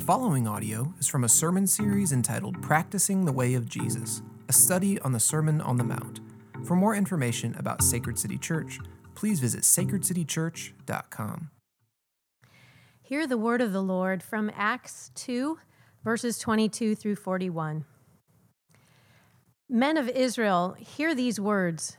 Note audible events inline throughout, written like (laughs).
The following audio is from a sermon series entitled Practicing the Way of Jesus, a study on the Sermon on the Mount. For more information about Sacred City Church, please visit sacredcitychurch.com. Hear the word of the Lord from Acts 2, verses 22 through 41. Men of Israel, hear these words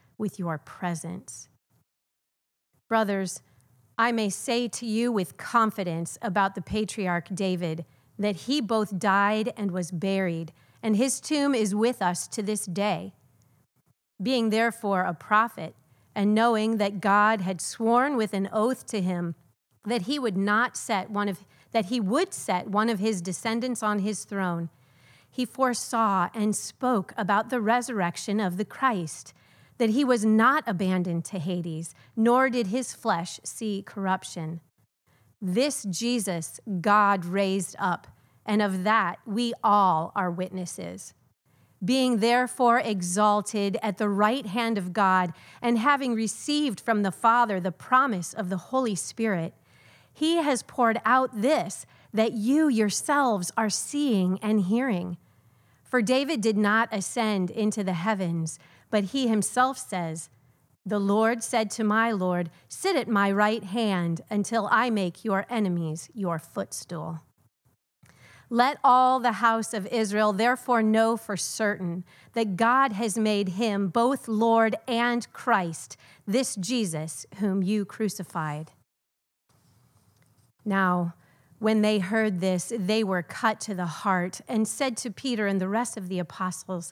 with your presence. Brothers, I may say to you with confidence about the patriarch David that he both died and was buried, and his tomb is with us to this day. Being therefore a prophet, and knowing that God had sworn with an oath to him that he would not set one of that he would set one of his descendants on his throne, he foresaw and spoke about the resurrection of the Christ that he was not abandoned to Hades, nor did his flesh see corruption. This Jesus God raised up, and of that we all are witnesses. Being therefore exalted at the right hand of God, and having received from the Father the promise of the Holy Spirit, he has poured out this that you yourselves are seeing and hearing. For David did not ascend into the heavens but he himself says, The Lord said to my Lord, Sit at my right hand until I make your enemies your footstool. Let all the house of Israel therefore know for certain that God has made him both Lord and Christ, this Jesus whom you crucified. Now, when they heard this, they were cut to the heart and said to Peter and the rest of the apostles,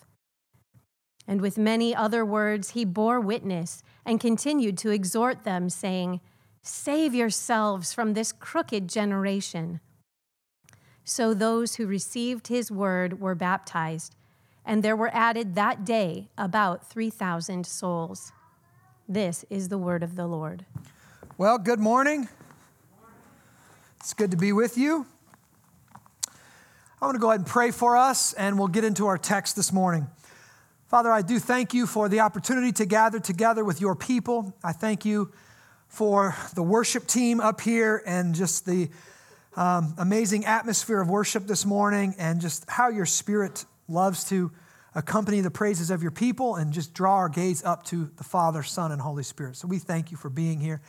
And with many other words, he bore witness and continued to exhort them, saying, Save yourselves from this crooked generation. So those who received his word were baptized, and there were added that day about 3,000 souls. This is the word of the Lord. Well, good morning. It's good to be with you. I want to go ahead and pray for us, and we'll get into our text this morning. Father, I do thank you for the opportunity to gather together with your people. I thank you for the worship team up here and just the um, amazing atmosphere of worship this morning and just how your spirit loves to accompany the praises of your people and just draw our gaze up to the Father, Son, and Holy Spirit. So we thank you for being here.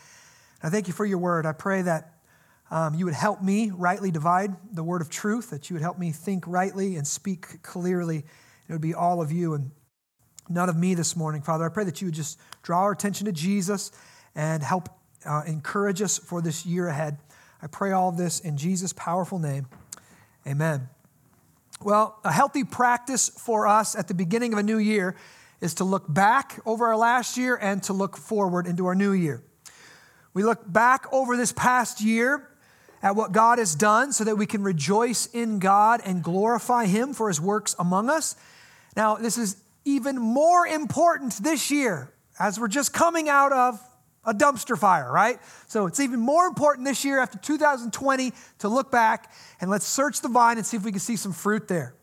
And I thank you for your word. I pray that um, you would help me rightly divide the word of truth, that you would help me think rightly and speak clearly. It would be all of you and none of me this morning, Father. I pray that you would just draw our attention to Jesus and help uh, encourage us for this year ahead. I pray all this in Jesus' powerful name. Amen. Well, a healthy practice for us at the beginning of a new year is to look back over our last year and to look forward into our new year. We look back over this past year at what God has done so that we can rejoice in God and glorify Him for His works among us. Now, this is even more important this year as we're just coming out of a dumpster fire, right? So it's even more important this year after 2020 to look back and let's search the vine and see if we can see some fruit there.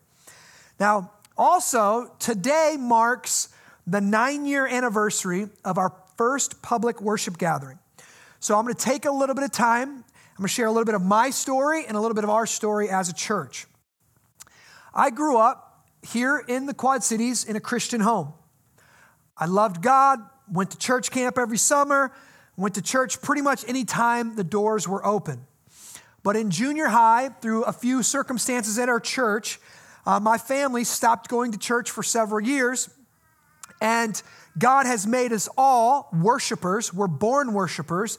Now, Also, today marks the nine year anniversary of our first public worship gathering. So I'm going to take a little bit of time. I'm going to share a little bit of my story and a little bit of our story as a church. I grew up here in the Quad Cities in a Christian home. I loved God, went to church camp every summer, went to church pretty much any time the doors were open. But in junior high, through a few circumstances at our church, uh, my family stopped going to church for several years. And God has made us all worshipers. We're born worshipers.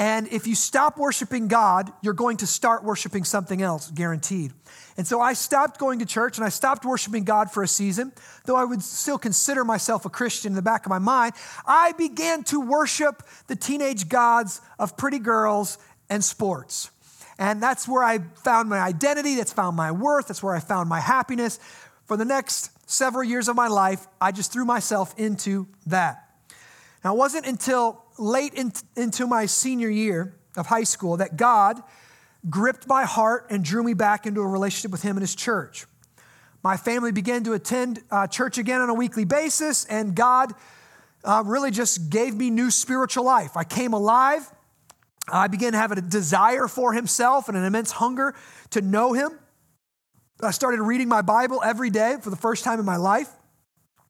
And if you stop worshiping God, you're going to start worshiping something else, guaranteed. And so I stopped going to church and I stopped worshiping God for a season, though I would still consider myself a Christian in the back of my mind. I began to worship the teenage gods of pretty girls and sports. And that's where I found my identity, that's found my worth, that's where I found my happiness. For the next several years of my life, I just threw myself into that. Now, it wasn't until late in, into my senior year of high school that God gripped my heart and drew me back into a relationship with Him and His church. My family began to attend uh, church again on a weekly basis, and God uh, really just gave me new spiritual life. I came alive. I began to have a desire for Himself and an immense hunger to know Him. I started reading my Bible every day for the first time in my life.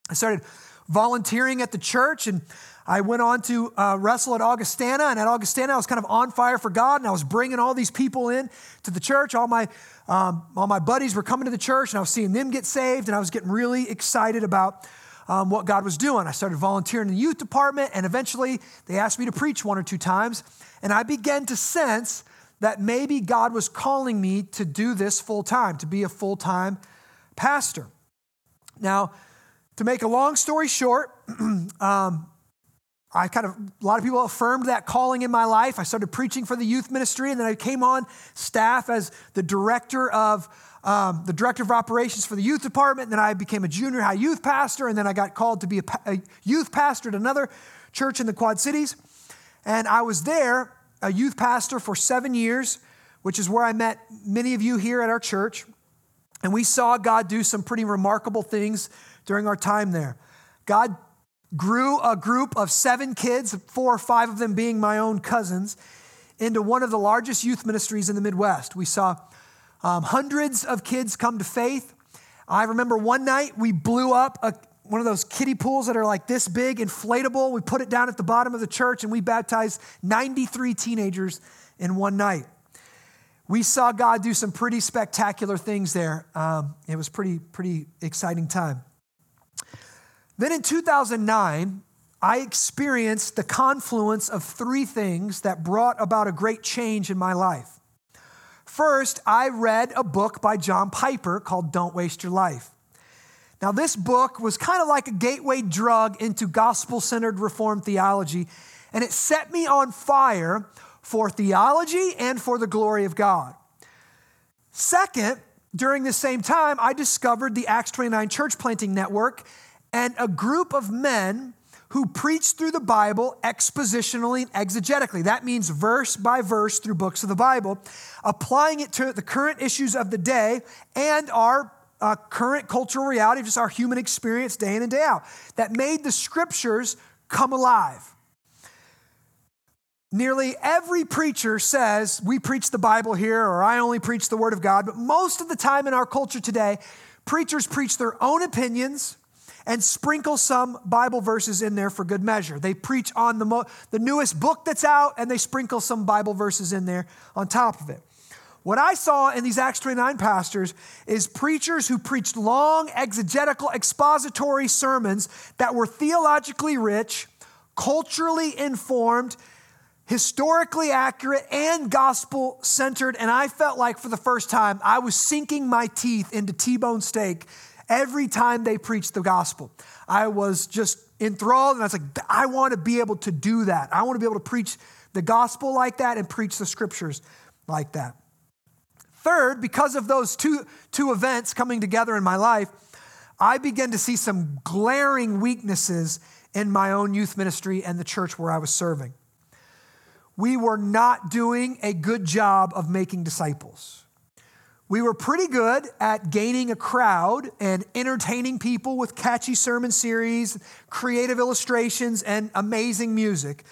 I started volunteering at the church and I went on to uh, wrestle at Augustana, and at Augustana, I was kind of on fire for God, and I was bringing all these people in to the church. All my, um, all my buddies were coming to the church, and I was seeing them get saved, and I was getting really excited about um, what God was doing. I started volunteering in the youth department, and eventually they asked me to preach one or two times, and I began to sense that maybe God was calling me to do this full time, to be a full time pastor. Now, to make a long story short, (clears throat) um, I kind of, a lot of people affirmed that calling in my life. I started preaching for the youth ministry, and then I came on staff as the director of um, the director of operations for the youth department. And then I became a junior high youth pastor, and then I got called to be a, a youth pastor at another church in the Quad Cities. And I was there, a youth pastor for seven years, which is where I met many of you here at our church. And we saw God do some pretty remarkable things during our time there. God grew a group of seven kids, four or five of them being my own cousins, into one of the largest youth ministries in the Midwest. We saw um, hundreds of kids come to faith. I remember one night we blew up a, one of those kiddie pools that are like this big, inflatable. We put it down at the bottom of the church and we baptized 93 teenagers in one night. We saw God do some pretty spectacular things there. Um, it was pretty, pretty exciting time. Then in 2009, I experienced the confluence of three things that brought about a great change in my life. First, I read a book by John Piper called Don't Waste Your Life. Now, this book was kind of like a gateway drug into gospel centered Reformed theology, and it set me on fire for theology and for the glory of God. Second, during the same time, I discovered the Acts 29 Church Planting Network and a group of men who preach through the Bible expositionally and exegetically. That means verse by verse through books of the Bible, applying it to the current issues of the day and our uh, current cultural reality, just our human experience day in and day out, that made the scriptures come alive. Nearly every preacher says, We preach the Bible here, or I only preach the Word of God. But most of the time in our culture today, preachers preach their own opinions and sprinkle some Bible verses in there for good measure. They preach on the, mo- the newest book that's out and they sprinkle some Bible verses in there on top of it. What I saw in these Acts 29 pastors is preachers who preached long, exegetical, expository sermons that were theologically rich, culturally informed, historically accurate, and gospel centered. And I felt like for the first time, I was sinking my teeth into T bone steak every time they preached the gospel. I was just enthralled and I was like, I want to be able to do that. I want to be able to preach the gospel like that and preach the scriptures like that. Third, because of those two, two events coming together in my life, I began to see some glaring weaknesses in my own youth ministry and the church where I was serving. We were not doing a good job of making disciples. We were pretty good at gaining a crowd and entertaining people with catchy sermon series, creative illustrations, and amazing music.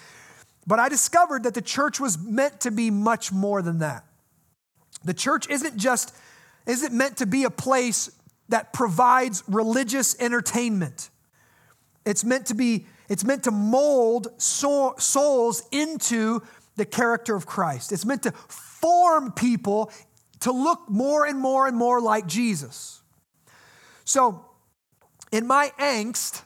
But I discovered that the church was meant to be much more than that. The church isn't just isn't meant to be a place that provides religious entertainment. It's meant to be it's meant to mold souls into the character of Christ. It's meant to form people to look more and more and more like Jesus. So, in my angst,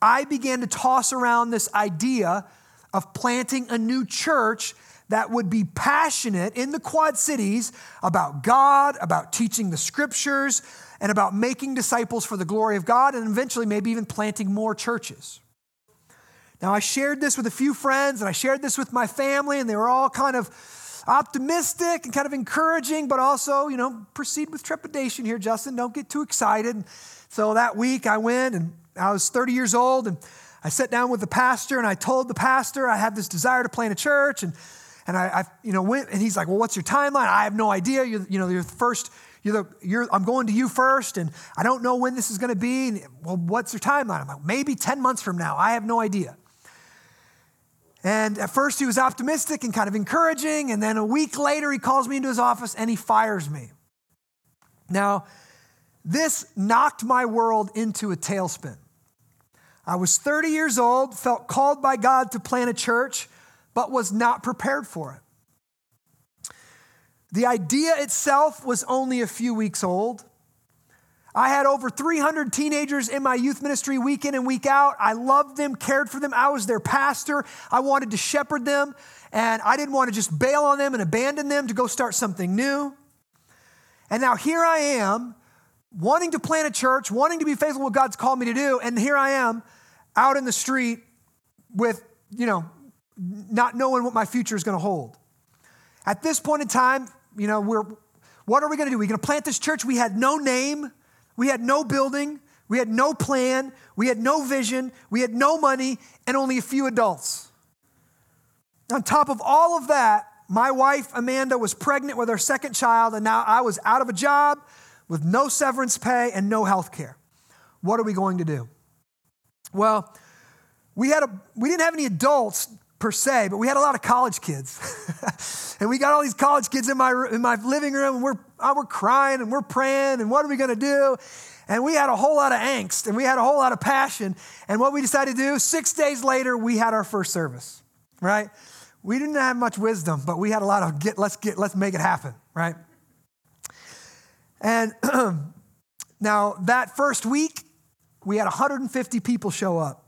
I began to toss around this idea of planting a new church that would be passionate in the Quad Cities about God, about teaching the scriptures, and about making disciples for the glory of God, and eventually maybe even planting more churches. Now, I shared this with a few friends and I shared this with my family, and they were all kind of optimistic and kind of encouraging, but also, you know, proceed with trepidation here, Justin. Don't get too excited. So that week I went and I was 30 years old and I sat down with the pastor and I told the pastor I had this desire to plant a church and and I, I you know went and he's like, well, what's your timeline? I have no idea. You're, you know, you're first. You're the, you're, I'm going to you first, and I don't know when this is going to be. And, well, what's your timeline? I'm like, maybe 10 months from now. I have no idea. And at first he was optimistic and kind of encouraging. And then a week later, he calls me into his office and he fires me. Now, this knocked my world into a tailspin. I was 30 years old, felt called by God to plant a church, but was not prepared for it. The idea itself was only a few weeks old. I had over 300 teenagers in my youth ministry week in and week out. I loved them, cared for them. I was their pastor. I wanted to shepherd them, and I didn't want to just bail on them and abandon them to go start something new. And now here I am, wanting to plant a church, wanting to be faithful to what God's called me to do, and here I am out in the street with, you know, not knowing what my future is going to hold. At this point in time, you know, we're what are we going to do? We're going to plant this church. We had no name. We had no building, we had no plan, we had no vision, we had no money, and only a few adults. On top of all of that, my wife, Amanda, was pregnant with our second child, and now I was out of a job with no severance pay and no health care. What are we going to do? Well, we, had a, we didn't have any adults per se, but we had a lot of college kids. (laughs) and we got all these college kids in my, in my living room, and we're, uh, we're crying and we're praying, and what are we going to do? And we had a whole lot of angst and we had a whole lot of passion. And what we decided to do, six days later, we had our first service, right? We didn't have much wisdom, but we had a lot of get, let's get, let's make it happen, right? And (clears throat) now that first week, we had 150 people show up.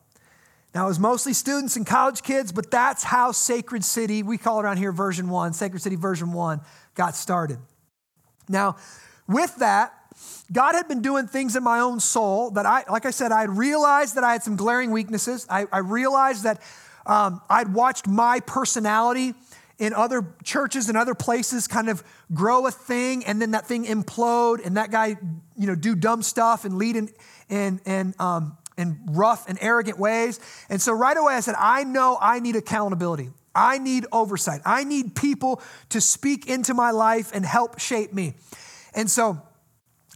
Now, it was mostly students and college kids, but that's how Sacred City, we call it around here version one, Sacred City version one, got started. Now, with that, God had been doing things in my own soul that I, like I said, I had realized that I had some glaring weaknesses. I, I realized that um, I'd watched my personality in other churches and other places kind of grow a thing and then that thing implode and that guy, you know, do dumb stuff and lead in, in, in um, in rough and arrogant ways. And so right away I said, I know I need accountability. I need oversight. I need people to speak into my life and help shape me. And so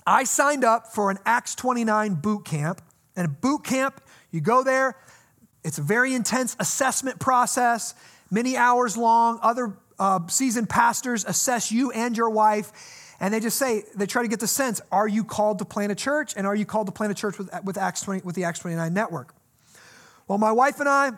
I signed up for an Acts 29 boot camp. And a boot camp, you go there, it's a very intense assessment process, many hours long. Other uh, seasoned pastors assess you and your wife and they just say, they try to get the sense, are you called to plant a church? And are you called to plant a church with, with, Acts 20, with the Acts 29 network? Well, my wife and I,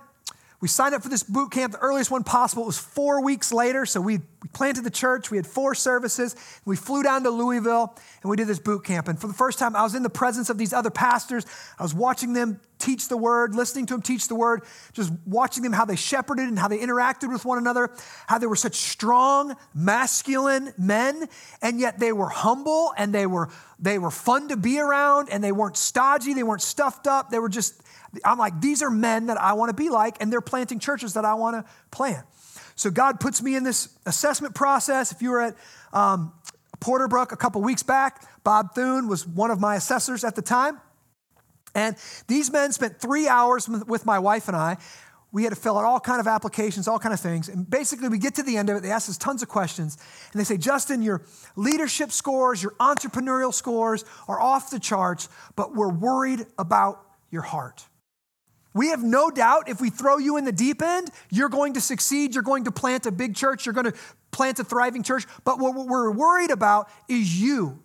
we signed up for this boot camp, the earliest one possible. It was four weeks later. So we, we planted the church. We had four services. We flew down to Louisville and we did this boot camp. And for the first time, I was in the presence of these other pastors. I was watching them teach the word, listening to them teach the word, just watching them how they shepherded and how they interacted with one another, how they were such strong, masculine men, and yet they were humble and they were they were fun to be around and they weren't stodgy, they weren't stuffed up. They were just I'm like, these are men that I want to be like, and they're planting churches that I want to plant. So God puts me in this assessment process. If you were at um, Porterbrook a couple weeks back, Bob Thune was one of my assessors at the time. And these men spent three hours with my wife and I. we had to fill out all kind of applications, all kind of things. And basically, we get to the end of it. They ask us tons of questions, and they say, Justin, your leadership scores, your entrepreneurial scores are off the charts, but we're worried about your heart. We have no doubt if we throw you in the deep end, you're going to succeed. You're going to plant a big church. You're going to plant a thriving church. But what we're worried about is you.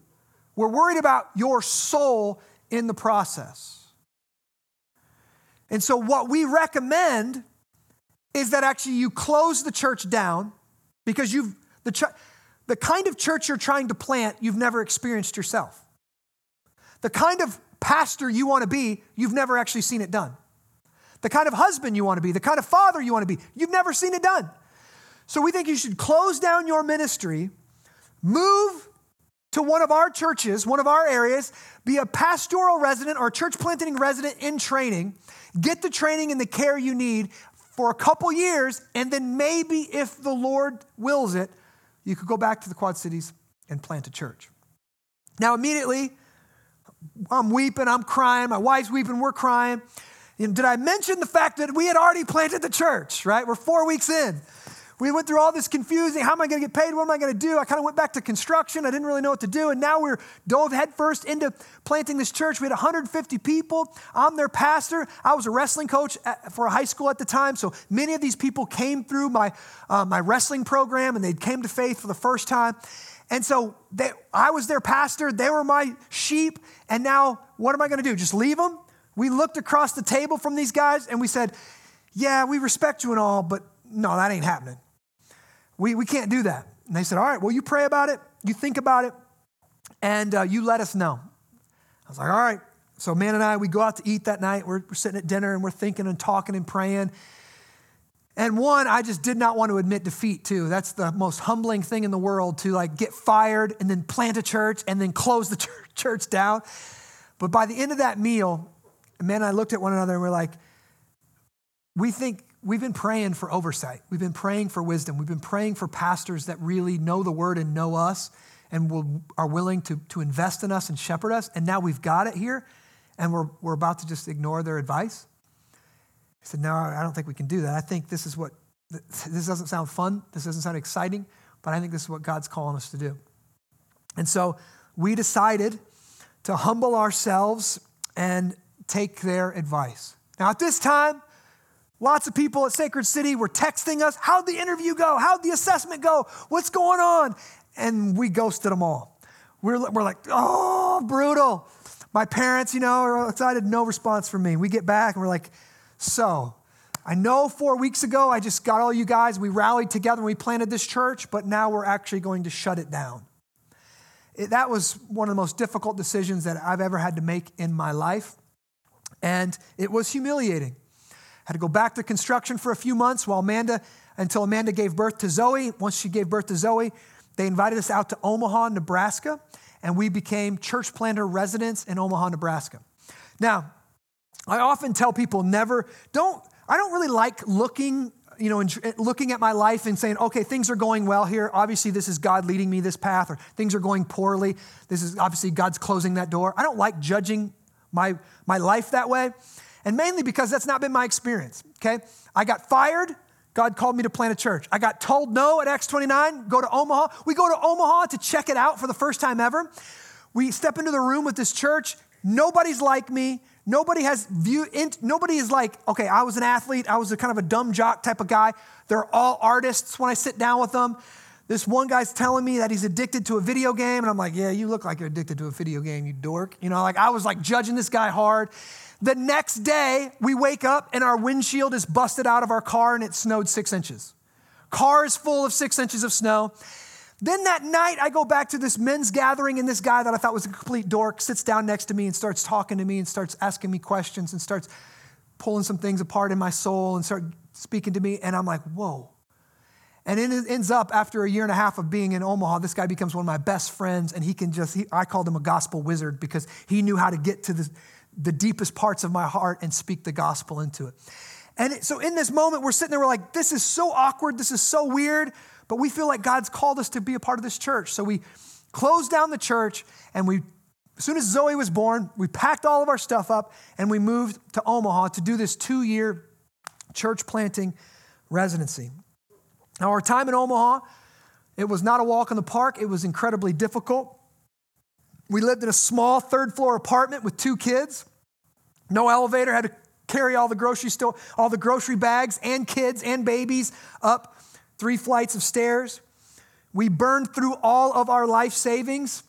We're worried about your soul in the process. And so, what we recommend is that actually you close the church down because you've the, ch- the kind of church you're trying to plant, you've never experienced yourself. The kind of pastor you want to be, you've never actually seen it done. The kind of husband you want to be, the kind of father you want to be, you've never seen it done. So we think you should close down your ministry, move to one of our churches, one of our areas, be a pastoral resident or church planting resident in training, get the training and the care you need for a couple years, and then maybe if the Lord wills it, you could go back to the Quad Cities and plant a church. Now, immediately, I'm weeping, I'm crying, my wife's weeping, we're crying. Did I mention the fact that we had already planted the church, right? We're four weeks in. We went through all this confusing. How am I going to get paid? What am I going to do? I kind of went back to construction. I didn't really know what to do. And now we're dove headfirst into planting this church. We had 150 people. I'm their pastor. I was a wrestling coach at, for a high school at the time. So many of these people came through my, uh, my wrestling program and they came to faith for the first time. And so they, I was their pastor. They were my sheep. And now what am I going to do? Just leave them? We looked across the table from these guys and we said, Yeah, we respect you and all, but no, that ain't happening. We, we can't do that. And they said, All right, well, you pray about it, you think about it, and uh, you let us know. I was like, All right. So, man and I, we go out to eat that night. We're, we're sitting at dinner and we're thinking and talking and praying. And one, I just did not want to admit defeat too. That's the most humbling thing in the world to like get fired and then plant a church and then close the (laughs) church down. But by the end of that meal, man and I looked at one another and we're like, we think we've been praying for oversight. We've been praying for wisdom. We've been praying for pastors that really know the word and know us and will, are willing to, to invest in us and shepherd us. And now we've got it here and we're, we're about to just ignore their advice. I said, No, I don't think we can do that. I think this is what, (laughs) this doesn't sound fun. This doesn't sound exciting, but I think this is what God's calling us to do. And so we decided to humble ourselves and take their advice. Now, at this time, Lots of people at Sacred City were texting us, How'd the interview go? How'd the assessment go? What's going on? And we ghosted them all. We're, we're like, Oh, brutal. My parents, you know, are excited, no response from me. We get back and we're like, So, I know four weeks ago I just got all you guys, we rallied together and we planted this church, but now we're actually going to shut it down. It, that was one of the most difficult decisions that I've ever had to make in my life. And it was humiliating. Had to go back to construction for a few months while Amanda, until Amanda gave birth to Zoe. Once she gave birth to Zoe, they invited us out to Omaha, Nebraska, and we became church planter residents in Omaha, Nebraska. Now, I often tell people never, don't, I don't really like looking, you know, looking at my life and saying, okay, things are going well here. Obviously, this is God leading me this path, or things are going poorly. This is obviously God's closing that door. I don't like judging my, my life that way and mainly because that's not been my experience, okay? I got fired. God called me to plant a church. I got told no at Acts 29, go to Omaha. We go to Omaha to check it out for the first time ever. We step into the room with this church. Nobody's like me. Nobody has view. Nobody is like, okay, I was an athlete. I was a kind of a dumb jock type of guy. They're all artists when I sit down with them. This one guy's telling me that he's addicted to a video game, and I'm like, yeah, you look like you're addicted to a video game, you dork. You know, like I was like judging this guy hard. The next day, we wake up and our windshield is busted out of our car and it snowed six inches. Car is full of six inches of snow. Then that night, I go back to this men's gathering, and this guy that I thought was a complete dork sits down next to me and starts talking to me and starts asking me questions and starts pulling some things apart in my soul and start speaking to me. And I'm like, whoa. And it ends up after a year and a half of being in Omaha, this guy becomes one of my best friends, and he can just, he, I called him a gospel wizard because he knew how to get to the, the deepest parts of my heart and speak the gospel into it. And it, so in this moment, we're sitting there, we're like, this is so awkward, this is so weird, but we feel like God's called us to be a part of this church. So we closed down the church and we, as soon as Zoe was born, we packed all of our stuff up and we moved to Omaha to do this two year church planting residency. Now, our time in Omaha, it was not a walk in the park, it was incredibly difficult. We lived in a small third floor apartment with two kids. No elevator, had to carry all the grocery store, all the grocery bags and kids and babies up three flights of stairs. We burned through all of our life savings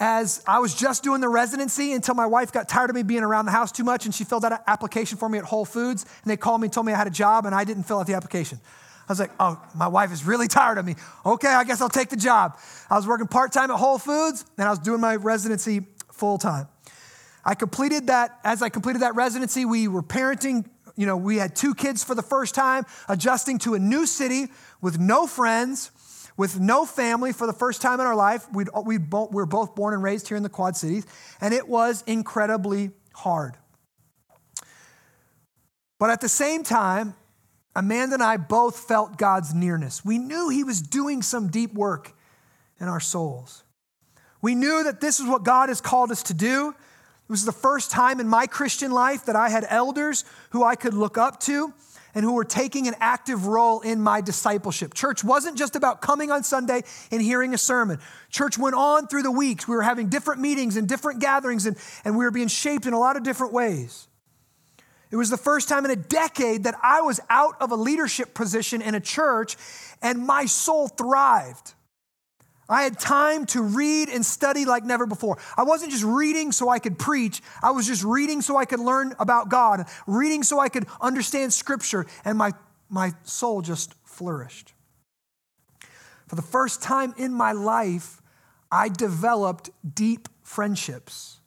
as I was just doing the residency until my wife got tired of me being around the house too much and she filled out an application for me at Whole Foods and they called me and told me I had a job and I didn't fill out the application. I was like, oh, my wife is really tired of me. Okay, I guess I'll take the job. I was working part time at Whole Foods and I was doing my residency full time. I completed that, as I completed that residency, we were parenting. You know, we had two kids for the first time, adjusting to a new city with no friends, with no family for the first time in our life. We'd, we we were both born and raised here in the Quad Cities, and it was incredibly hard. But at the same time, Amanda and I both felt God's nearness. We knew He was doing some deep work in our souls. We knew that this is what God has called us to do. It was the first time in my Christian life that I had elders who I could look up to and who were taking an active role in my discipleship. Church wasn't just about coming on Sunday and hearing a sermon. Church went on through the weeks. We were having different meetings and different gatherings, and, and we were being shaped in a lot of different ways. It was the first time in a decade that I was out of a leadership position in a church and my soul thrived. I had time to read and study like never before. I wasn't just reading so I could preach, I was just reading so I could learn about God, reading so I could understand Scripture, and my, my soul just flourished. For the first time in my life, I developed deep friendships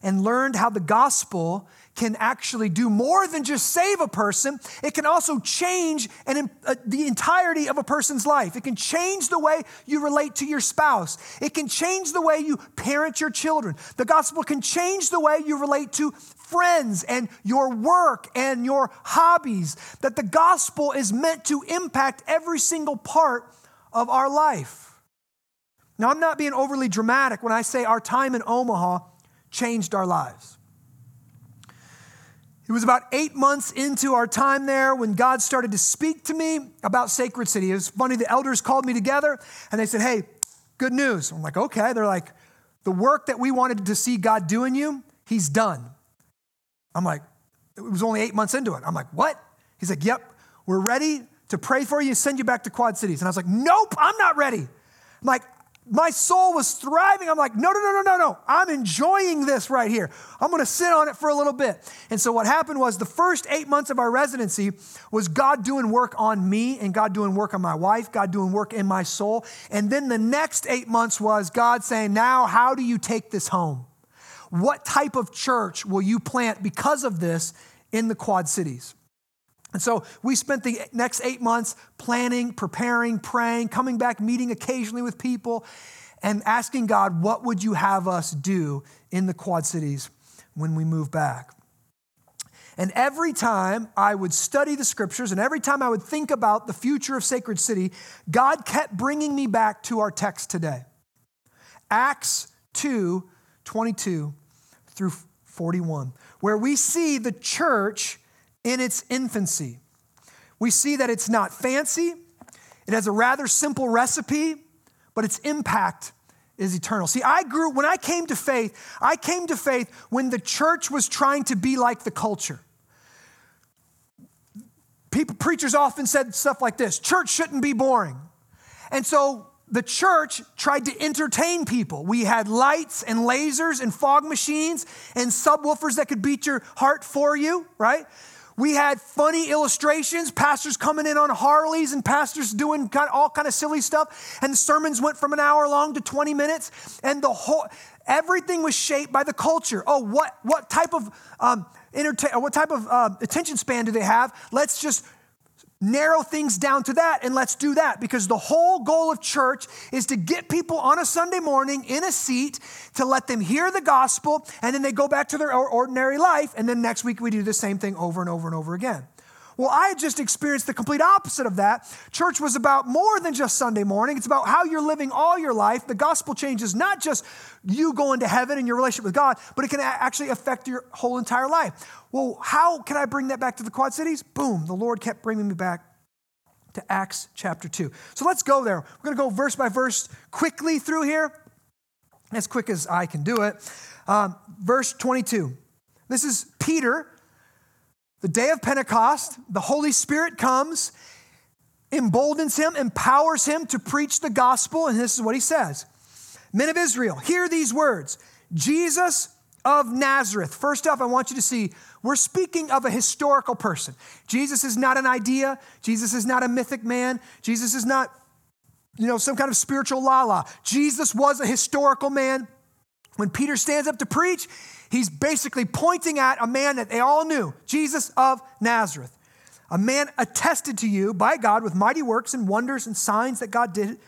and learned how the gospel can actually do more than just save a person. It can also change an, uh, the entirety of a person's life. It can change the way you relate to your spouse. It can change the way you parent your children. The gospel can change the way you relate to friends and your work and your hobbies. That the gospel is meant to impact every single part of our life. Now, I'm not being overly dramatic when I say our time in Omaha changed our lives. It was about eight months into our time there when God started to speak to me about Sacred City. It was funny, the elders called me together and they said, Hey, good news. I'm like, Okay. They're like, The work that we wanted to see God do in you, He's done. I'm like, It was only eight months into it. I'm like, What? He's like, Yep, we're ready to pray for you send you back to Quad Cities. And I was like, Nope, I'm not ready. I'm like, my soul was thriving. I'm like, no, no, no, no, no, no. I'm enjoying this right here. I'm going to sit on it for a little bit. And so what happened was the first eight months of our residency was God doing work on me and God doing work on my wife, God doing work in my soul. And then the next eight months was God saying, now how do you take this home? What type of church will you plant because of this in the Quad Cities? And so we spent the next eight months planning, preparing, praying, coming back, meeting occasionally with people, and asking God, what would you have us do in the Quad Cities when we move back? And every time I would study the scriptures and every time I would think about the future of Sacred City, God kept bringing me back to our text today Acts 2 22 through 41, where we see the church in its infancy. We see that it's not fancy, it has a rather simple recipe, but its impact is eternal. See, I grew, when I came to faith, I came to faith when the church was trying to be like the culture. People, preachers often said stuff like this church shouldn't be boring. And so the church tried to entertain people. We had lights and lasers and fog machines and subwoofers that could beat your heart for you, right? We had funny illustrations, pastors coming in on Harleys and pastors doing kind of, all kind of silly stuff. And the sermons went from an hour long to 20 minutes. And the whole, everything was shaped by the culture. Oh, what, what type of um, entertain, what type of uh, attention span do they have? Let's just narrow things down to that and let's do that because the whole goal of church is to get people on a Sunday morning in a seat to let them hear the gospel and then they go back to their ordinary life and then next week we do the same thing over and over and over again. Well, I had just experienced the complete opposite of that. Church was about more than just Sunday morning, it's about how you're living all your life. The gospel changes not just you going to heaven and your relationship with God, but it can actually affect your whole entire life. Well, how can I bring that back to the Quad Cities? Boom, the Lord kept bringing me back to Acts chapter 2. So let's go there. We're going to go verse by verse quickly through here, as quick as I can do it. Um, verse 22. This is Peter, the day of Pentecost. The Holy Spirit comes, emboldens him, empowers him to preach the gospel, and this is what he says Men of Israel, hear these words Jesus of Nazareth. First off, I want you to see we're speaking of a historical person. Jesus is not an idea, Jesus is not a mythic man, Jesus is not, you know, some kind of spiritual lala. Jesus was a historical man. When Peter stands up to preach, he's basically pointing at a man that they all knew Jesus of Nazareth. A man attested to you by God with mighty works and wonders and signs that God did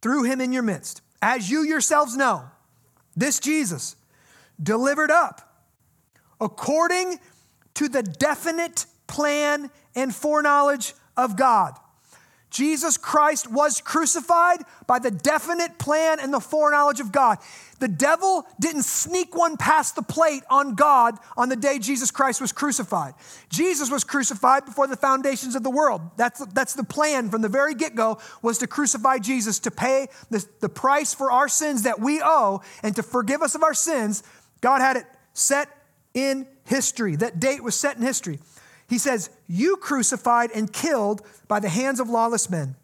through him in your midst. As you yourselves know, this Jesus delivered up according to the definite plan and foreknowledge of God. Jesus Christ was crucified by the definite plan and the foreknowledge of God. The devil didn't sneak one past the plate on God on the day Jesus Christ was crucified. Jesus was crucified before the foundations of the world. That's, that's the plan from the very get-go was to crucify Jesus to pay the, the price for our sins that we owe and to forgive us of our sins. God had it set in history. That date was set in history. He says, You crucified and killed by the hands of lawless men.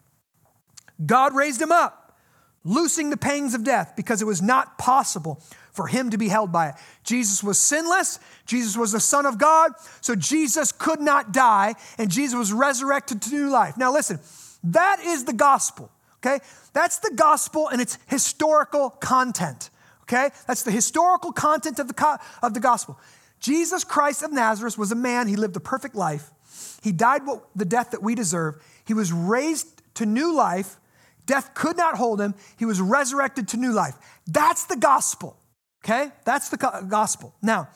God raised him up, loosing the pangs of death because it was not possible for him to be held by it. Jesus was sinless. Jesus was the Son of God. So Jesus could not die, and Jesus was resurrected to new life. Now, listen, that is the gospel, okay? That's the gospel and its historical content, okay? That's the historical content of the, co- of the gospel. Jesus Christ of Nazareth was a man, he lived a perfect life. He died what, the death that we deserve. He was raised to new life. Death could not hold him. He was resurrected to new life. That's the gospel, okay? That's the gospel. Now,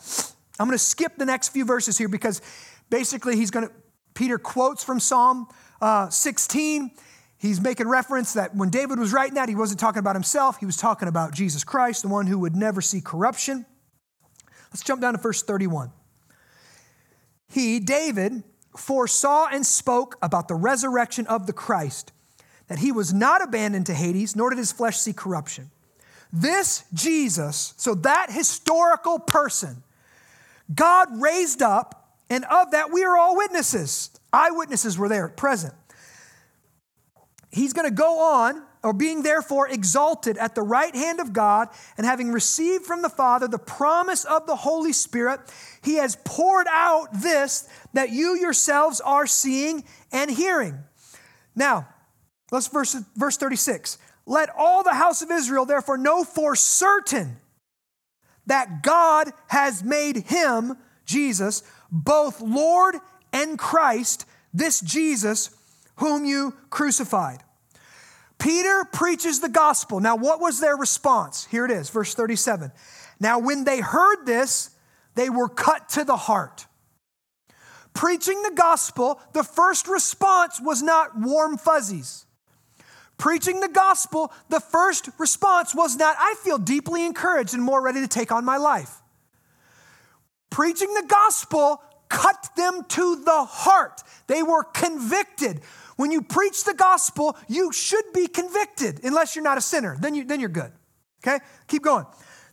I'm going to skip the next few verses here because basically he's going to, Peter quotes from Psalm uh, 16. He's making reference that when David was writing that, he wasn't talking about himself, he was talking about Jesus Christ, the one who would never see corruption. Let's jump down to verse 31. He, David, foresaw and spoke about the resurrection of the Christ, that he was not abandoned to Hades, nor did his flesh see corruption. This Jesus, so that historical person, God raised up, and of that we are all witnesses. Eyewitnesses were there present. He's going to go on or being therefore exalted at the right hand of God, and having received from the Father the promise of the Holy Spirit, he has poured out this that you yourselves are seeing and hearing. Now, let's verse, verse 36. Let all the house of Israel therefore know for certain that God has made him, Jesus, both Lord and Christ, this Jesus whom you crucified. Peter preaches the gospel. Now, what was their response? Here it is, verse 37. Now, when they heard this, they were cut to the heart. Preaching the gospel, the first response was not warm fuzzies. Preaching the gospel, the first response was not, I feel deeply encouraged and more ready to take on my life. Preaching the gospel cut them to the heart. They were convicted. When you preach the gospel, you should be convicted, unless you're not a sinner. Then, you, then you're good. Okay? Keep going.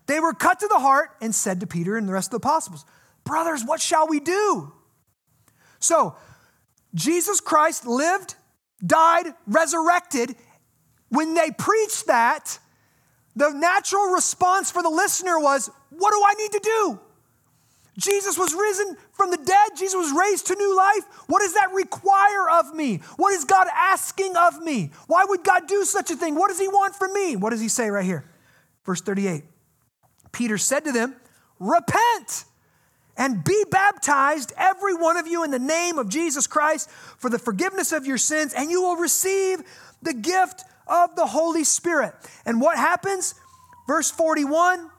They were cut to the heart and said to Peter and the rest of the apostles, Brothers, what shall we do? So, Jesus Christ lived, died, resurrected. When they preached that, the natural response for the listener was, What do I need to do? Jesus was risen from the dead. Jesus was raised to new life. What does that require of me? What is God asking of me? Why would God do such a thing? What does He want from me? What does He say right here? Verse 38 Peter said to them, Repent and be baptized, every one of you, in the name of Jesus Christ for the forgiveness of your sins, and you will receive the gift of the Holy Spirit. And what happens? Verse 41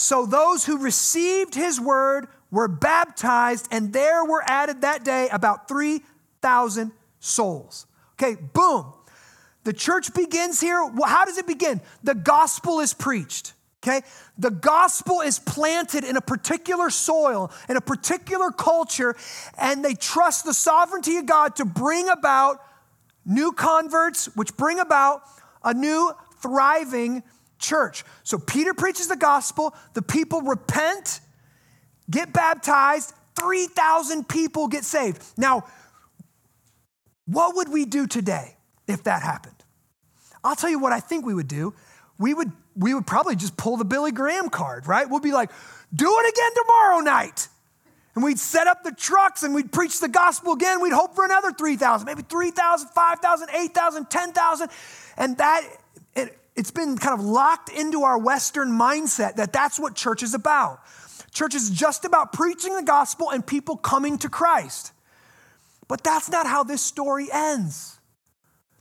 So those who received his word were baptized, and there were added that day about 3,000 souls. Okay, boom. The church begins here. How does it begin? The gospel is preached. Okay? The gospel is planted in a particular soil, in a particular culture, and they trust the sovereignty of God to bring about new converts, which bring about a new thriving church. So Peter preaches the gospel, the people repent, get baptized, 3,000 people get saved. Now, what would we do today if that happened? I'll tell you what I think we would do. We would, we would probably just pull the Billy Graham card, right? We'll be like, do it again tomorrow night. And we'd set up the trucks and we'd preach the gospel again. We'd hope for another 3,000, maybe 3,000, 5,000, 8,000, 10,000. And that, it's been kind of locked into our Western mindset that that's what church is about. Church is just about preaching the gospel and people coming to Christ. But that's not how this story ends.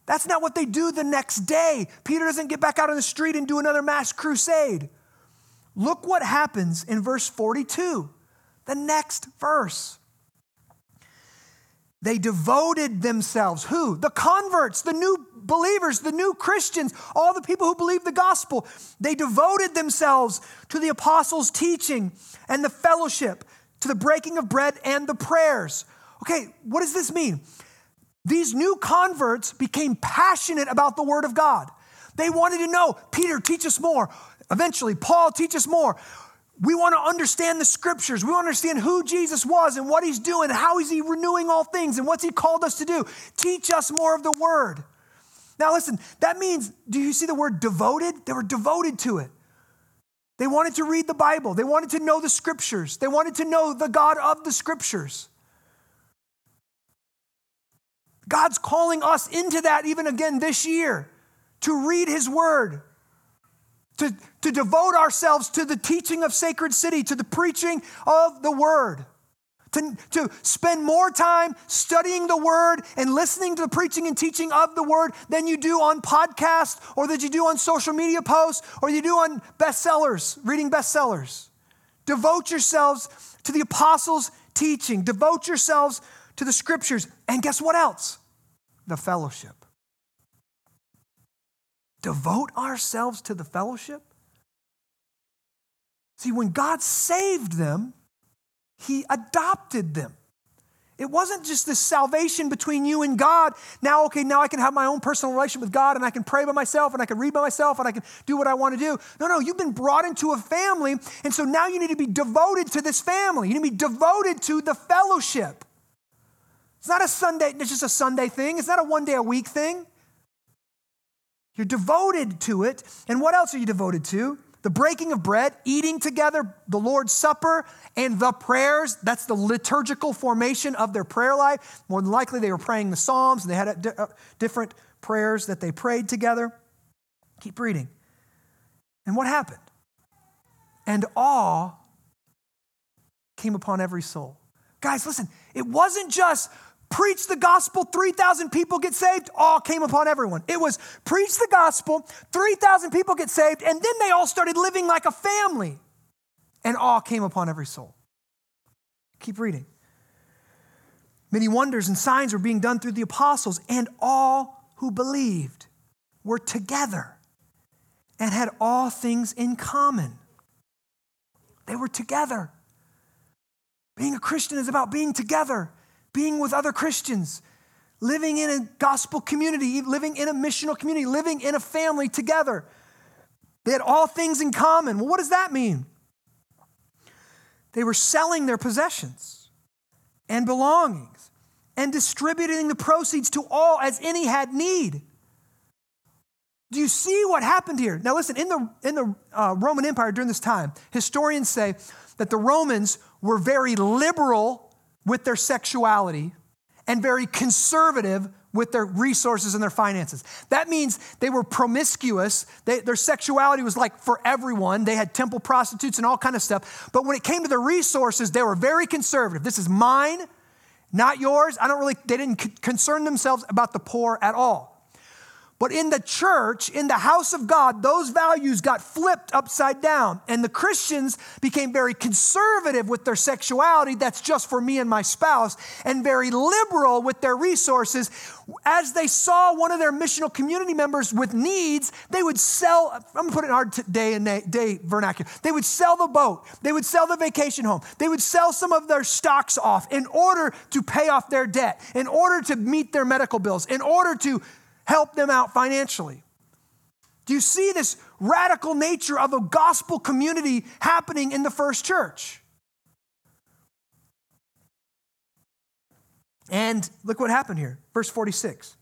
That's not what they do the next day. Peter doesn't get back out on the street and do another mass crusade. Look what happens in verse 42, the next verse. They devoted themselves. Who? The converts, the new believers, the new Christians, all the people who believe the gospel. They devoted themselves to the apostles' teaching and the fellowship, to the breaking of bread and the prayers. Okay, what does this mean? These new converts became passionate about the Word of God. They wanted to know, Peter, teach us more. Eventually, Paul, teach us more. We want to understand the scriptures. We want to understand who Jesus was and what he's doing, how is he renewing all things and what's he called us to do. Teach us more of the word. Now, listen, that means, do you see the word devoted? They were devoted to it. They wanted to read the Bible, they wanted to know the scriptures, they wanted to know the God of the scriptures. God's calling us into that even again this year to read His Word, to, to devote ourselves to the teaching of Sacred City, to the preaching of the Word, to, to spend more time studying the Word and listening to the preaching and teaching of the Word than you do on podcasts or that you do on social media posts or you do on bestsellers, reading bestsellers. Devote yourselves to the apostles' teaching, devote yourselves to the scriptures. And guess what else? The fellowship. Devote ourselves to the fellowship. See, when God saved them, He adopted them. It wasn't just this salvation between you and God. Now, okay, now I can have my own personal relationship with God and I can pray by myself and I can read by myself and I can do what I want to do. No, no, you've been brought into a family. And so now you need to be devoted to this family. You need to be devoted to the fellowship. It's not a Sunday, it's just a Sunday thing. It's not a one day a week thing. You're devoted to it. And what else are you devoted to? The breaking of bread, eating together, the Lord's Supper, and the prayers. That's the liturgical formation of their prayer life. More than likely, they were praying the Psalms and they had uh, different prayers that they prayed together. Keep reading. And what happened? And awe came upon every soul. Guys, listen, it wasn't just preach the gospel, 3,000 people get saved, all came upon everyone. It was preach the gospel, 3,000 people get saved, and then they all started living like a family, and all came upon every soul. Keep reading. Many wonders and signs were being done through the apostles, and all who believed were together and had all things in common. They were together. Being a Christian is about being together being with other Christians, living in a gospel community, living in a missional community, living in a family together. They had all things in common. Well, what does that mean? They were selling their possessions and belongings and distributing the proceeds to all as any had need. Do you see what happened here? Now, listen, in the, in the uh, Roman Empire during this time, historians say that the Romans were very liberal with their sexuality and very conservative with their resources and their finances. That means they were promiscuous. They, their sexuality was like for everyone. They had temple prostitutes and all kind of stuff. But when it came to their resources, they were very conservative. This is mine, not yours. I don't really, they didn't concern themselves about the poor at all. But in the church, in the house of God, those values got flipped upside down. And the Christians became very conservative with their sexuality, that's just for me and my spouse, and very liberal with their resources. As they saw one of their missional community members with needs, they would sell, I'm gonna put it in our day and day vernacular, they would sell the boat, they would sell the vacation home, they would sell some of their stocks off in order to pay off their debt, in order to meet their medical bills, in order to help them out financially. Do you see this radical nature of a gospel community happening in the first church? And look what happened here. Verse 46.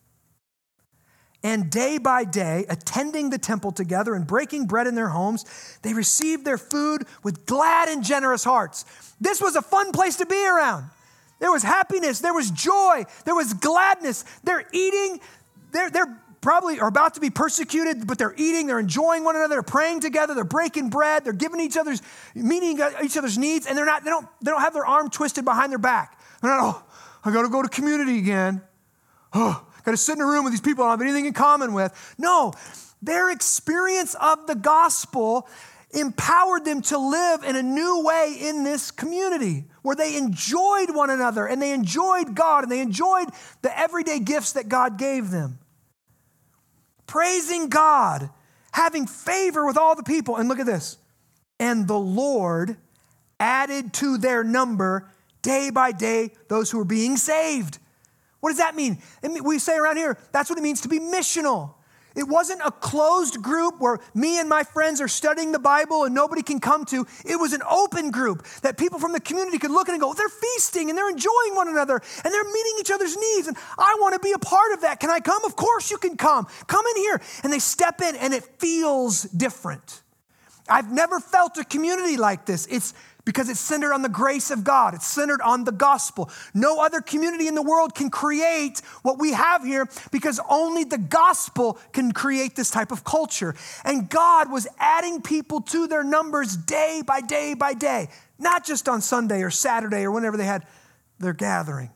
And day by day, attending the temple together and breaking bread in their homes, they received their food with glad and generous hearts. This was a fun place to be around. There was happiness, there was joy, there was gladness. They're eating, they're, they're probably are about to be persecuted, but they're eating, they're enjoying one another, they're praying together, they're breaking bread, they're giving each other's, meeting each other's needs, and they're not, they don't, they don't have their arm twisted behind their back. They're not, oh, I gotta go to community again. Oh, gotta sit in a room with these people I don't have anything in common with. No, their experience of the gospel empowered them to live in a new way in this community where they enjoyed one another and they enjoyed God and they enjoyed the everyday gifts that God gave them. Praising God, having favor with all the people. And look at this. And the Lord added to their number day by day those who were being saved. What does that mean? We say around here, that's what it means to be missional. It wasn't a closed group where me and my friends are studying the Bible and nobody can come to. It was an open group that people from the community could look at and go, they're feasting and they're enjoying one another and they're meeting each other's needs. And I want to be a part of that. Can I come? Of course you can come. Come in here. And they step in and it feels different. I've never felt a community like this. It's because it's centered on the grace of God. It's centered on the gospel. No other community in the world can create what we have here because only the gospel can create this type of culture. And God was adding people to their numbers day by day by day, not just on Sunday or Saturday or whenever they had their gathering.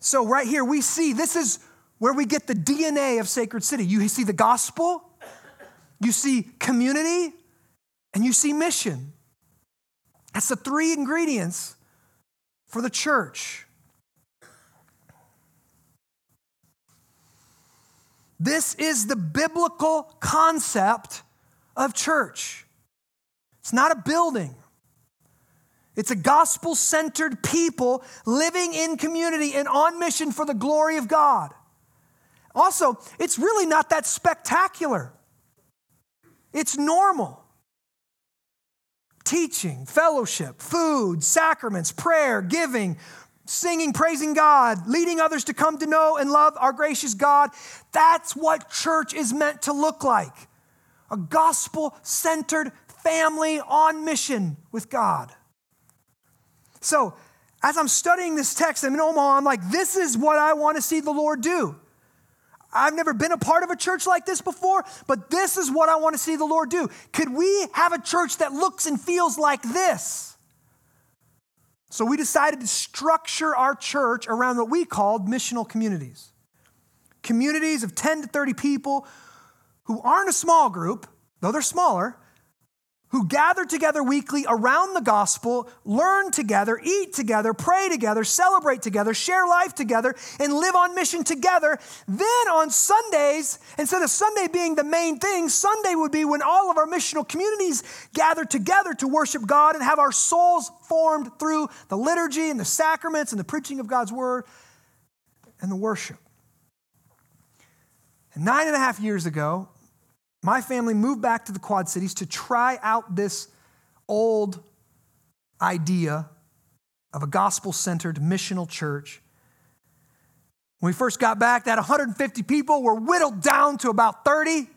So, right here, we see this is where we get the DNA of Sacred City. You see the gospel, you see community, and you see mission. That's the three ingredients for the church. This is the biblical concept of church. It's not a building. It's a gospel centered people living in community and on mission for the glory of God. Also, it's really not that spectacular, it's normal teaching, fellowship, food, sacraments, prayer, giving, singing, praising God, leading others to come to know and love our gracious God. That's what church is meant to look like a gospel centered family on mission with God. So, as I'm studying this text, I'm in Omaha, I'm like, this is what I want to see the Lord do. I've never been a part of a church like this before, but this is what I want to see the Lord do. Could we have a church that looks and feels like this? So we decided to structure our church around what we called missional communities. Communities of 10 to 30 people who aren't a small group, though they're smaller, who gather together weekly around the gospel, learn together, eat together, pray together, celebrate together, share life together, and live on mission together. Then on Sundays, instead of Sunday being the main thing, Sunday would be when all of our missional communities gather together to worship God and have our souls formed through the liturgy and the sacraments and the preaching of God's word and the worship. And nine and a half years ago, my family moved back to the Quad Cities to try out this old idea of a gospel centered missional church. When we first got back, that 150 people were whittled down to about 30.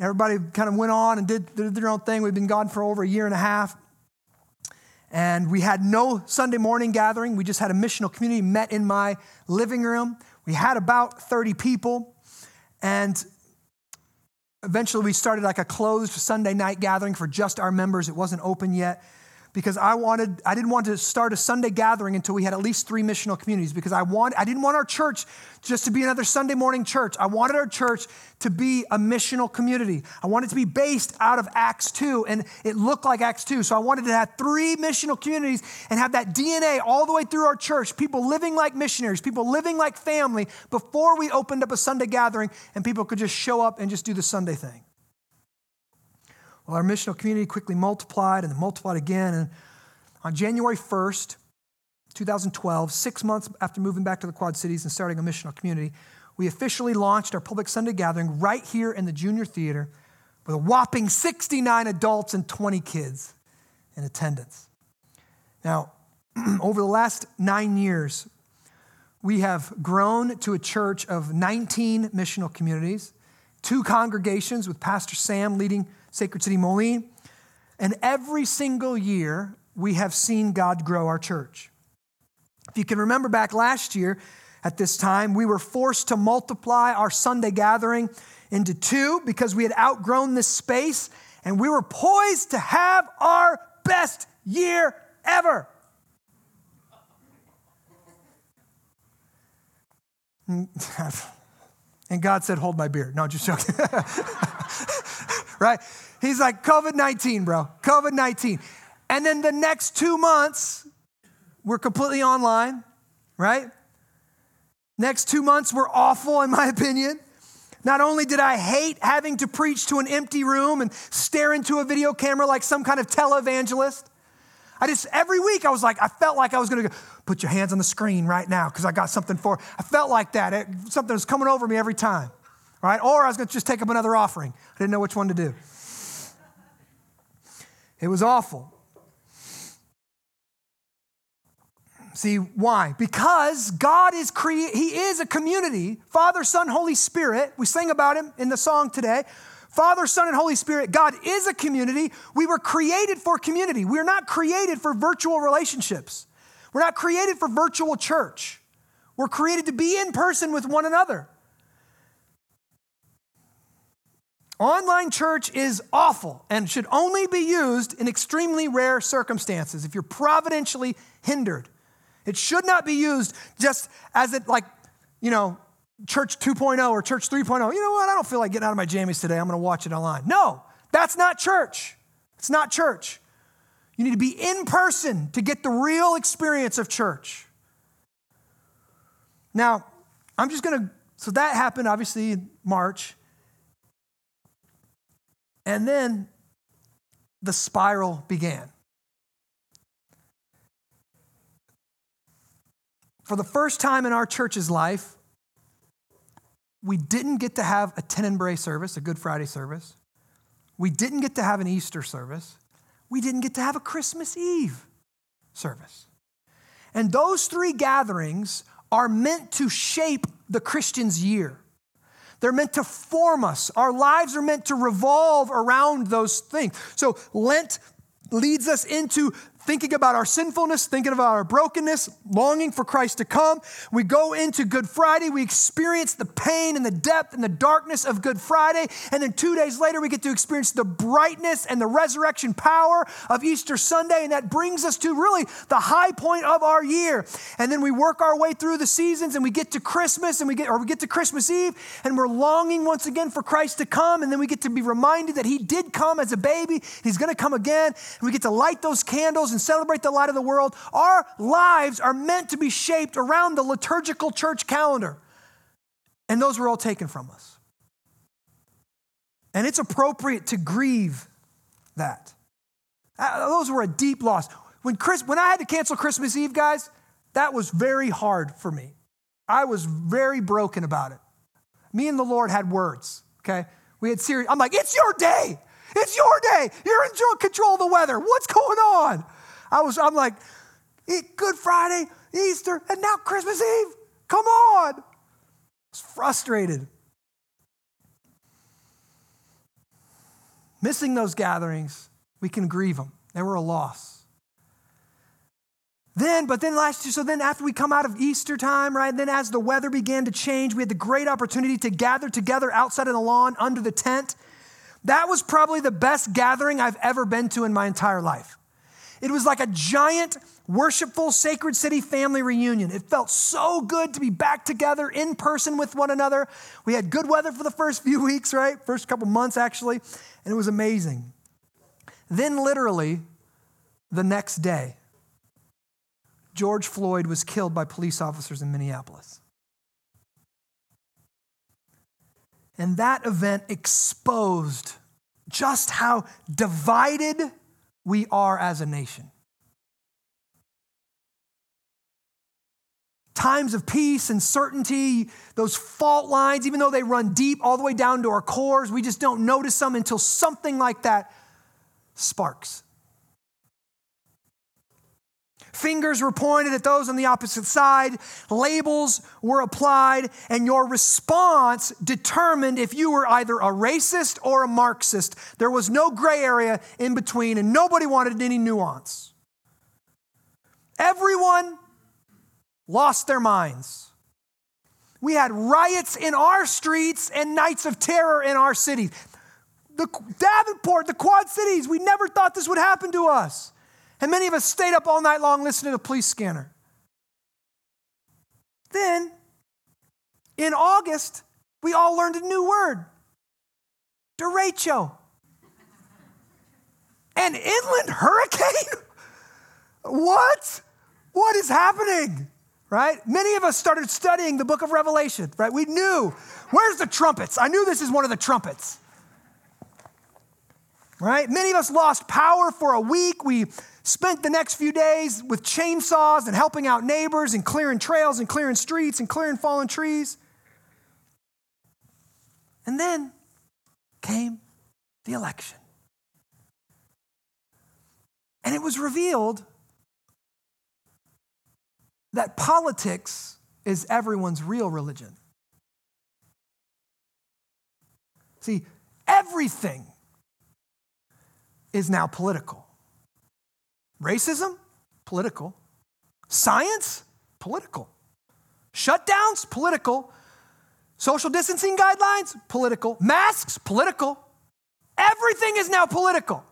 Everybody kind of went on and did, did their own thing. We've been gone for over a year and a half. And we had no Sunday morning gathering. We just had a missional community met in my living room. We had about 30 people. And eventually we started like a closed Sunday night gathering for just our members. It wasn't open yet. Because I wanted I didn't want to start a Sunday gathering until we had at least three missional communities because I want I didn't want our church just to be another Sunday morning church. I wanted our church to be a missional community. I wanted to be based out of Acts 2 and it looked like Acts 2. So I wanted to have three missional communities and have that DNA all the way through our church, people living like missionaries, people living like family before we opened up a Sunday gathering and people could just show up and just do the Sunday thing. Well, our missional community quickly multiplied and multiplied again. And on January 1st, 2012, six months after moving back to the Quad Cities and starting a missional community, we officially launched our public Sunday gathering right here in the Junior Theater with a whopping 69 adults and 20 kids in attendance. Now, (clears throat) over the last nine years, we have grown to a church of 19 missional communities, two congregations with Pastor Sam leading Sacred City Moline. And every single year, we have seen God grow our church. If you can remember back last year at this time, we were forced to multiply our Sunday gathering into two because we had outgrown this space and we were poised to have our best year ever. (laughs) And God said, Hold my beer. No, just joking. (laughs) right? He's like, COVID 19, bro, COVID 19. And then the next two months, we're completely online, right? Next two months were awful, in my (laughs) opinion. Not only did I hate having to preach to an empty room and stare into a video camera like some kind of televangelist, I just, every week I was like, I felt like I was gonna go, put your hands on the screen right now because I got something for, I felt like that. It, something was coming over me every time right? Or I was going to just take up another offering. I didn't know which one to do. It was awful. See, why? Because God is He is a community. Father, Son, Holy Spirit. We sing about him in the song today. Father, Son, and Holy Spirit. God is a community. We were created for community. We're not created for virtual relationships. We're not created for virtual church. We're created to be in person with one another. Online church is awful and should only be used in extremely rare circumstances if you're providentially hindered. It should not be used just as it, like, you know, church 2.0 or church 3.0. You know what? I don't feel like getting out of my jammies today. I'm going to watch it online. No, that's not church. It's not church. You need to be in person to get the real experience of church. Now, I'm just going to, so that happened obviously in March. And then the spiral began. For the first time in our church's life, we didn't get to have a Tenebrae service, a Good Friday service. We didn't get to have an Easter service. We didn't get to have a Christmas Eve service. And those three gatherings are meant to shape the Christian's year. They're meant to form us. Our lives are meant to revolve around those things. So Lent leads us into thinking about our sinfulness, thinking about our brokenness, longing for Christ to come. We go into Good Friday, we experience the pain and the depth and the darkness of Good Friday, and then two days later, we get to experience the brightness and the resurrection power of Easter Sunday, and that brings us to really the high point of our year. And then we work our way through the seasons, and we get to Christmas, and we get or we get to Christmas Eve, and we're longing once again for Christ to come, and then we get to be reminded that He did come as a baby, He's going to come again, and we get to light those candles and celebrate the light of the world, our lives are meant to be shaped around the liturgical church calendar. And those were all taken from us. And it's appropriate to grieve that. Uh, those were a deep loss. When, Chris, when I had to cancel Christmas Eve, guys, that was very hard for me. I was very broken about it. Me and the Lord had words, okay? We had serious, I'm like, it's your day. It's your day. You're in control of the weather. What's going on? I was, I'm like, Good Friday, Easter, and now Christmas Eve. Come on. I was frustrated. Missing those gatherings, we can grieve them. They were a loss. Then, but then last year, so then after we come out of Easter time, right, then as the weather began to change, we had the great opportunity to gather together outside of the lawn under the tent. That was probably the best gathering I've ever been to in my entire life. It was like a giant, worshipful Sacred City family reunion. It felt so good to be back together in person with one another. We had good weather for the first few (laughs) weeks, right? First couple months, actually, and it was amazing. Then, literally, the next day, George Floyd was killed by police officers in Minneapolis. And that event exposed just how divided we are as a nation. Times of peace and certainty, those fault lines, even though they run deep all the way down to our cores, we just don't notice them until something like that sparks. Fingers were pointed at those on the opposite side, labels were applied, and your response determined if you were either a racist or a Marxist. There was no gray area in between, and nobody wanted any nuance. Everyone lost their minds. We had riots in our streets and nights of terror in our cities. The Davenport, the Quad Cities, we never thought this would happen to us. And many of us stayed up all night long listening to the police scanner. Then, in August, we all learned a new word derecho. An inland hurricane? what? What is happening? Right? Many of us started studying the book of Revelation, right? We knew, where's the trumpets? I knew this is one of the trumpets. Right? Many of us lost power for a week. We Spent the next few days with chainsaws and helping out neighbors and clearing trails and clearing streets and clearing fallen trees. And then came the election. And it was revealed that politics is everyone's real religion. See, everything is now political. Racism? Political. Science? Political. Shutdowns? Political. Social distancing guidelines? Political. Masks? Political. Everything is now political.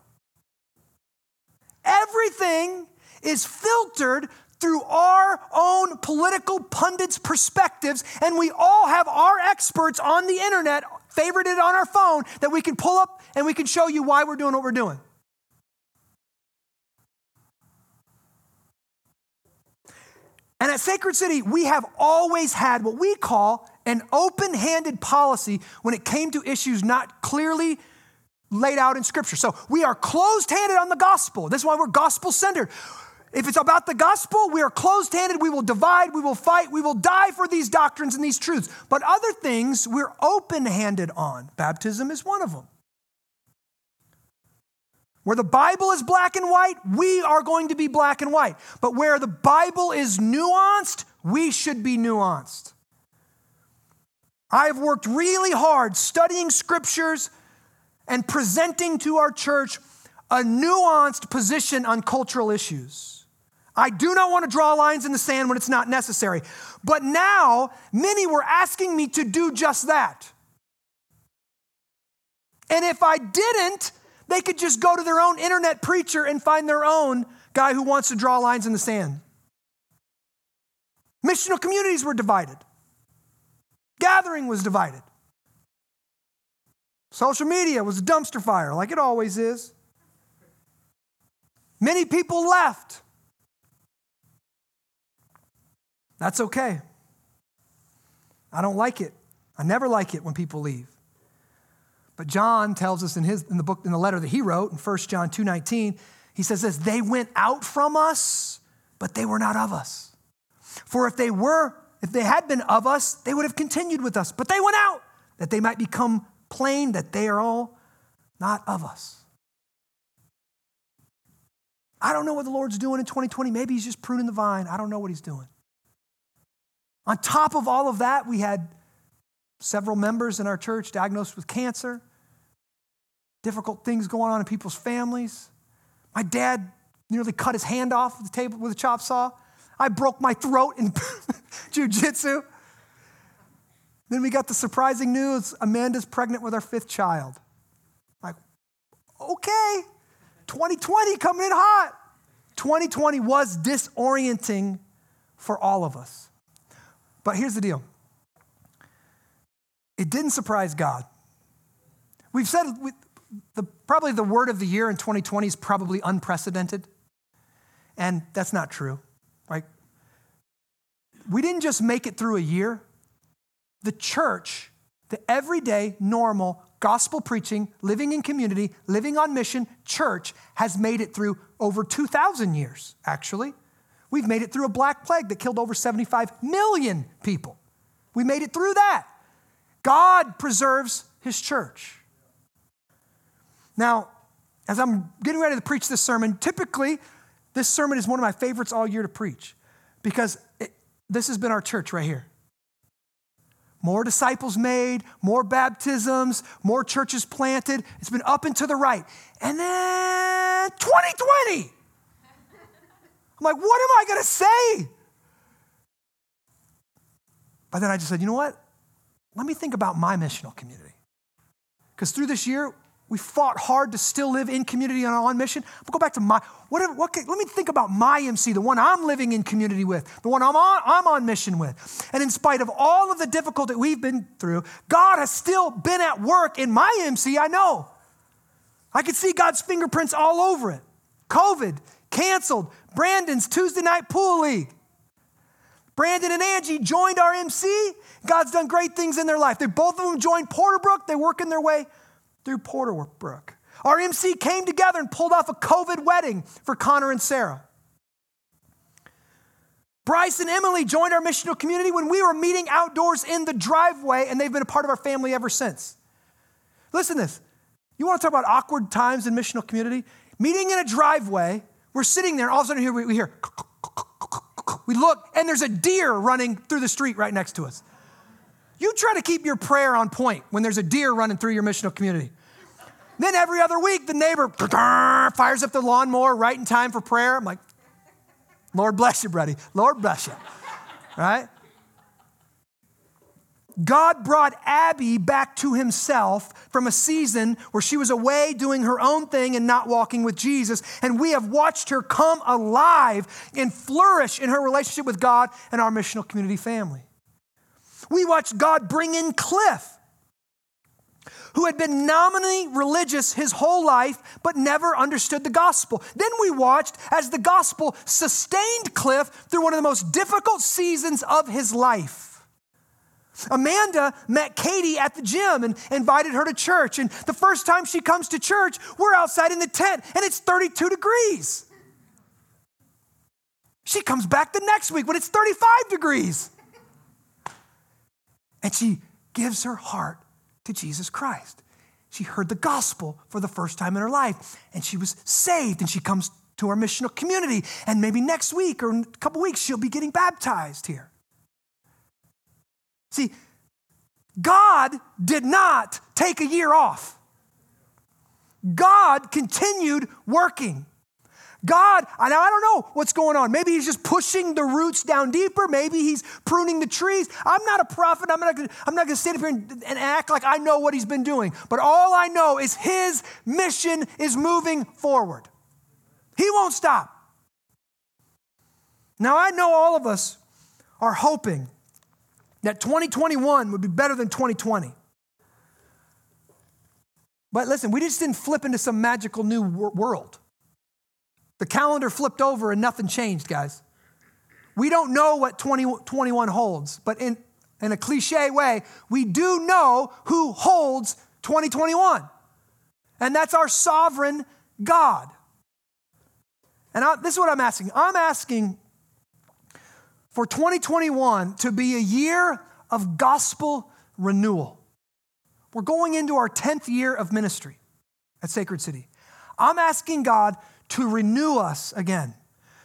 Everything is filtered through our own political pundits' perspectives, and we all have our experts on the internet, favorited on our phone, that we can pull up and we can show you why we're doing what we're doing. And at Sacred City, we have always had what we call an open handed policy when it came to issues not clearly laid out in Scripture. So we are closed handed on the gospel. That's why we're gospel centered. If it's about the gospel, we are closed handed. We will divide, we will fight, we will die for these doctrines and these truths. But other things we're open handed on. Baptism is one of them. Where the Bible is black and white, we are going to be black and white. But where the Bible is nuanced, we should be nuanced. I've worked really hard studying scriptures and presenting to our church a nuanced position on cultural issues. I do not want to draw lines in the sand when it's not necessary. But now, many were asking me to do just that. And if I didn't, they could just go to their own internet preacher and find their own guy who wants to draw lines in the sand. Missional communities were divided, gathering was divided. Social media was a dumpster fire, like it always is. Many people left. That's okay. I don't like it. I never like it when people leave. But John tells us in, his, in the book, in the letter that he wrote in 1 John 2.19, he says this, they went out from us, but they were not of us. For if they were, if they had been of us, they would have continued with us. But they went out, that they might become plain that they are all not of us. I don't know what the Lord's doing in 2020. Maybe he's just pruning the vine. I don't know what he's doing. On top of all of that, we had several members in our church diagnosed with cancer difficult things going on in people's families. My dad nearly cut his hand off the table with a chop saw. I broke my throat in (laughs) jujitsu. Then we got the surprising news Amanda's pregnant with our fifth child. Like, okay, 2020 coming in hot. 2020 was disorienting for all of us. But here's the deal it didn't surprise God. We've said the, probably the word of the year in 2020 is probably unprecedented. And that's not true, right? We didn't just make it through a year. The church, the everyday, normal, gospel preaching, living in community, living on mission church has made it through over 2,000 years, actually. We've made it through a black plague that killed over 75 million people. We made it through that. God preserves his church. Now, as I'm getting ready to preach this sermon, typically this sermon is one of my favorites all year to preach because it, this has been our church right here. More disciples made, more baptisms, more churches planted. It's been up and to the right. And then 2020. I'm like, what am I going to say? But then I just said, you know what? Let me think about my missional community. Because through this year, we fought hard to still live in community and on mission. We'll go back to my, whatever, what, let me think about my MC, the one I'm living in community with, the one I'm on, I'm on mission with. And in spite of all of the difficulty we've been through, God has still been at work in my MC, I know. I could see God's fingerprints all over it. COVID, canceled. Brandon's Tuesday night pool league. Brandon and Angie joined our MC. God's done great things in their life. They both of them joined Porterbrook. They're working their way through Porterbrook. Our MC came together and pulled off a COVID wedding for Connor and Sarah. Bryce and Emily joined our missional community when we were meeting outdoors in the driveway, and they've been a part of our family ever since. Listen to this. You want to talk about awkward times in missional community? Meeting in a driveway, we're sitting there, all of a sudden here we hear, we look, and there's a deer running through the street right next to us. You try to keep your prayer on point when there's a deer running through your missional community. Then every other week, the neighbor (laughs) fires up the lawnmower right in time for prayer. I'm like, Lord bless you, buddy. Lord bless you. Right? God brought Abby back to himself from a season where she was away doing her own thing and not walking with Jesus. And we have watched her come alive and flourish in her relationship with God and our missional community family. We watched God bring in Cliff, who had been nominally religious his whole life, but never understood the gospel. Then we watched as the gospel sustained Cliff through one of the most difficult seasons of his life. Amanda met Katie at the gym and invited her to church. And the first time she comes to church, we're outside in the tent and it's 32 degrees. She comes back the next week when it's 35 degrees and she gives her heart to Jesus Christ. She heard the gospel for the first time in her life and she was saved and she comes to our missional community and maybe next week or a couple weeks she'll be getting baptized here. See, God did not take a year off. God continued working. God, and I don't know what's going on. Maybe he's just pushing the roots down deeper. Maybe he's pruning the trees. I'm not a prophet. I'm not, gonna, I'm not going to stand up here and, and act like I know what he's been doing. But all I know is his mission is moving forward. He won't stop. Now, I know all of us are hoping that 2021 would be better than 2020. But listen, we just didn't flip into some magical new world. The calendar flipped over and nothing changed, guys. We don't know what 2021 holds, but in, in a cliche way, we do know who holds 2021. And that's our sovereign God. And I, this is what I'm asking I'm asking for 2021 to be a year of gospel renewal. We're going into our 10th year of ministry at Sacred City. I'm asking God to renew us again,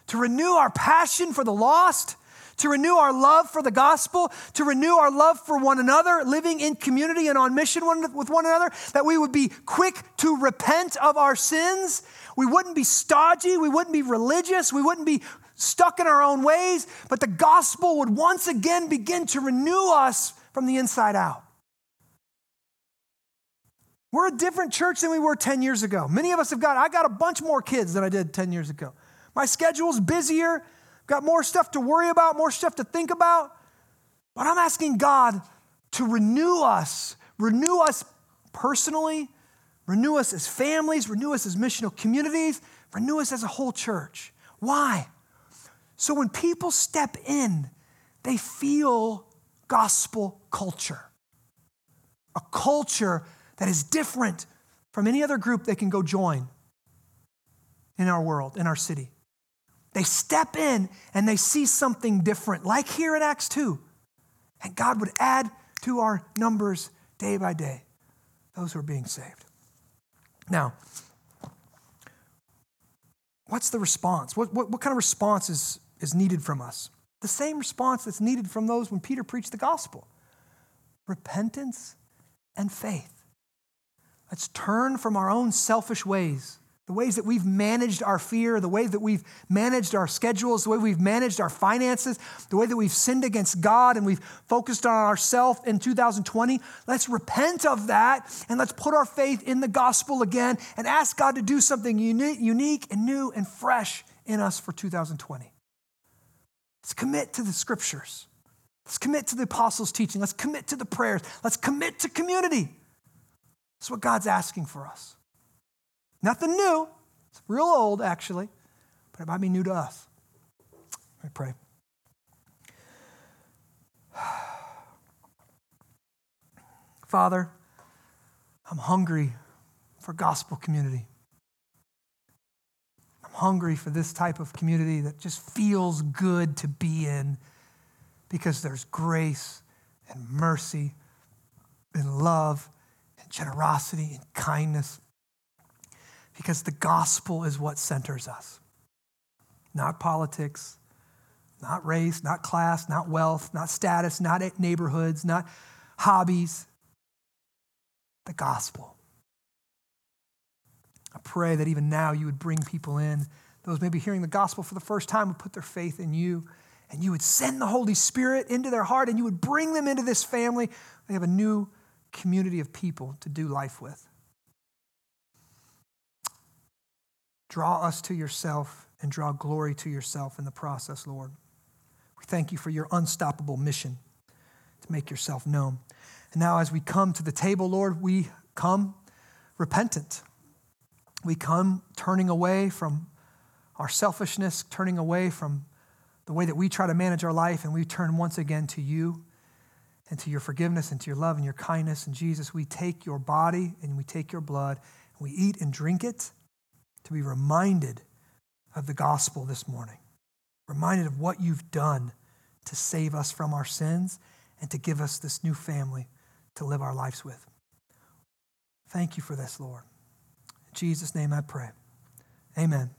to renew our passion for the lost, to renew our love for the gospel, to renew our love for one another, living in community and on mission with one another, that we would be quick to repent of our sins. We wouldn't be stodgy. We wouldn't be religious. We wouldn't be stuck in our own ways, but the gospel would once again begin to renew us from the inside out. We're a different church than we were 10 years ago. Many of us have got, I got a bunch more kids than I did 10 years ago. My schedule's busier. Got more stuff to worry about, more stuff to think about. But I'm asking God to renew us, renew us personally, renew us as families, renew us as missional communities, renew us as a whole church. Why? So when people step in, they feel gospel culture. A culture that is different from any other group they can go join in our world, in our city. They step in and they see something different, like here in Acts 2. And God would add to our numbers day by day those who are being saved. Now, what's the response? What, what, what kind of response is, is needed from us? The same response that's needed from those when Peter preached the gospel repentance and faith. Let's turn from our own selfish ways, the ways that we've managed our fear, the way that we've managed our schedules, the way we've managed our finances, the way that we've sinned against God and we've focused on ourselves in 2020. Let's repent of that and let's put our faith in the gospel again and ask God to do something unique and new and fresh in us for 2020. Let's commit to the scriptures. Let's commit to the apostles' teaching. Let's commit to the prayers. Let's commit to community. That's what God's asking for us. Nothing new. It's real old, actually, but it might be new to us. I pray. (sighs) Father, I'm hungry for gospel community I'm hungry for this type of community that just feels good to be in because there's grace and mercy and love and generosity and kindness. Because the gospel is what centers us. Not politics, not race, not class, not wealth, not status, not neighborhoods, not hobbies. The gospel. I pray that even now you would bring people in. Those maybe hearing the gospel for the first time would put their faith in you, and you would send the Holy Spirit into their heart, and you would bring them into this family. They have a new community of people to do life with. Draw us to yourself and draw glory to yourself in the process, Lord. We thank you for your unstoppable mission to make yourself known. And now, as we come to the table, Lord, we come repentant we come turning away from our selfishness, turning away from the way that we try to manage our life, and we turn once again to you and to your forgiveness and to your love and your kindness. And Jesus, we take your body and we take your blood and we eat and drink it to be reminded of the gospel this morning, reminded of what you've done to save us from our sins and to give us this new family to live our lives with. Thank you for this, Lord. In Jesus' name I pray. Amen.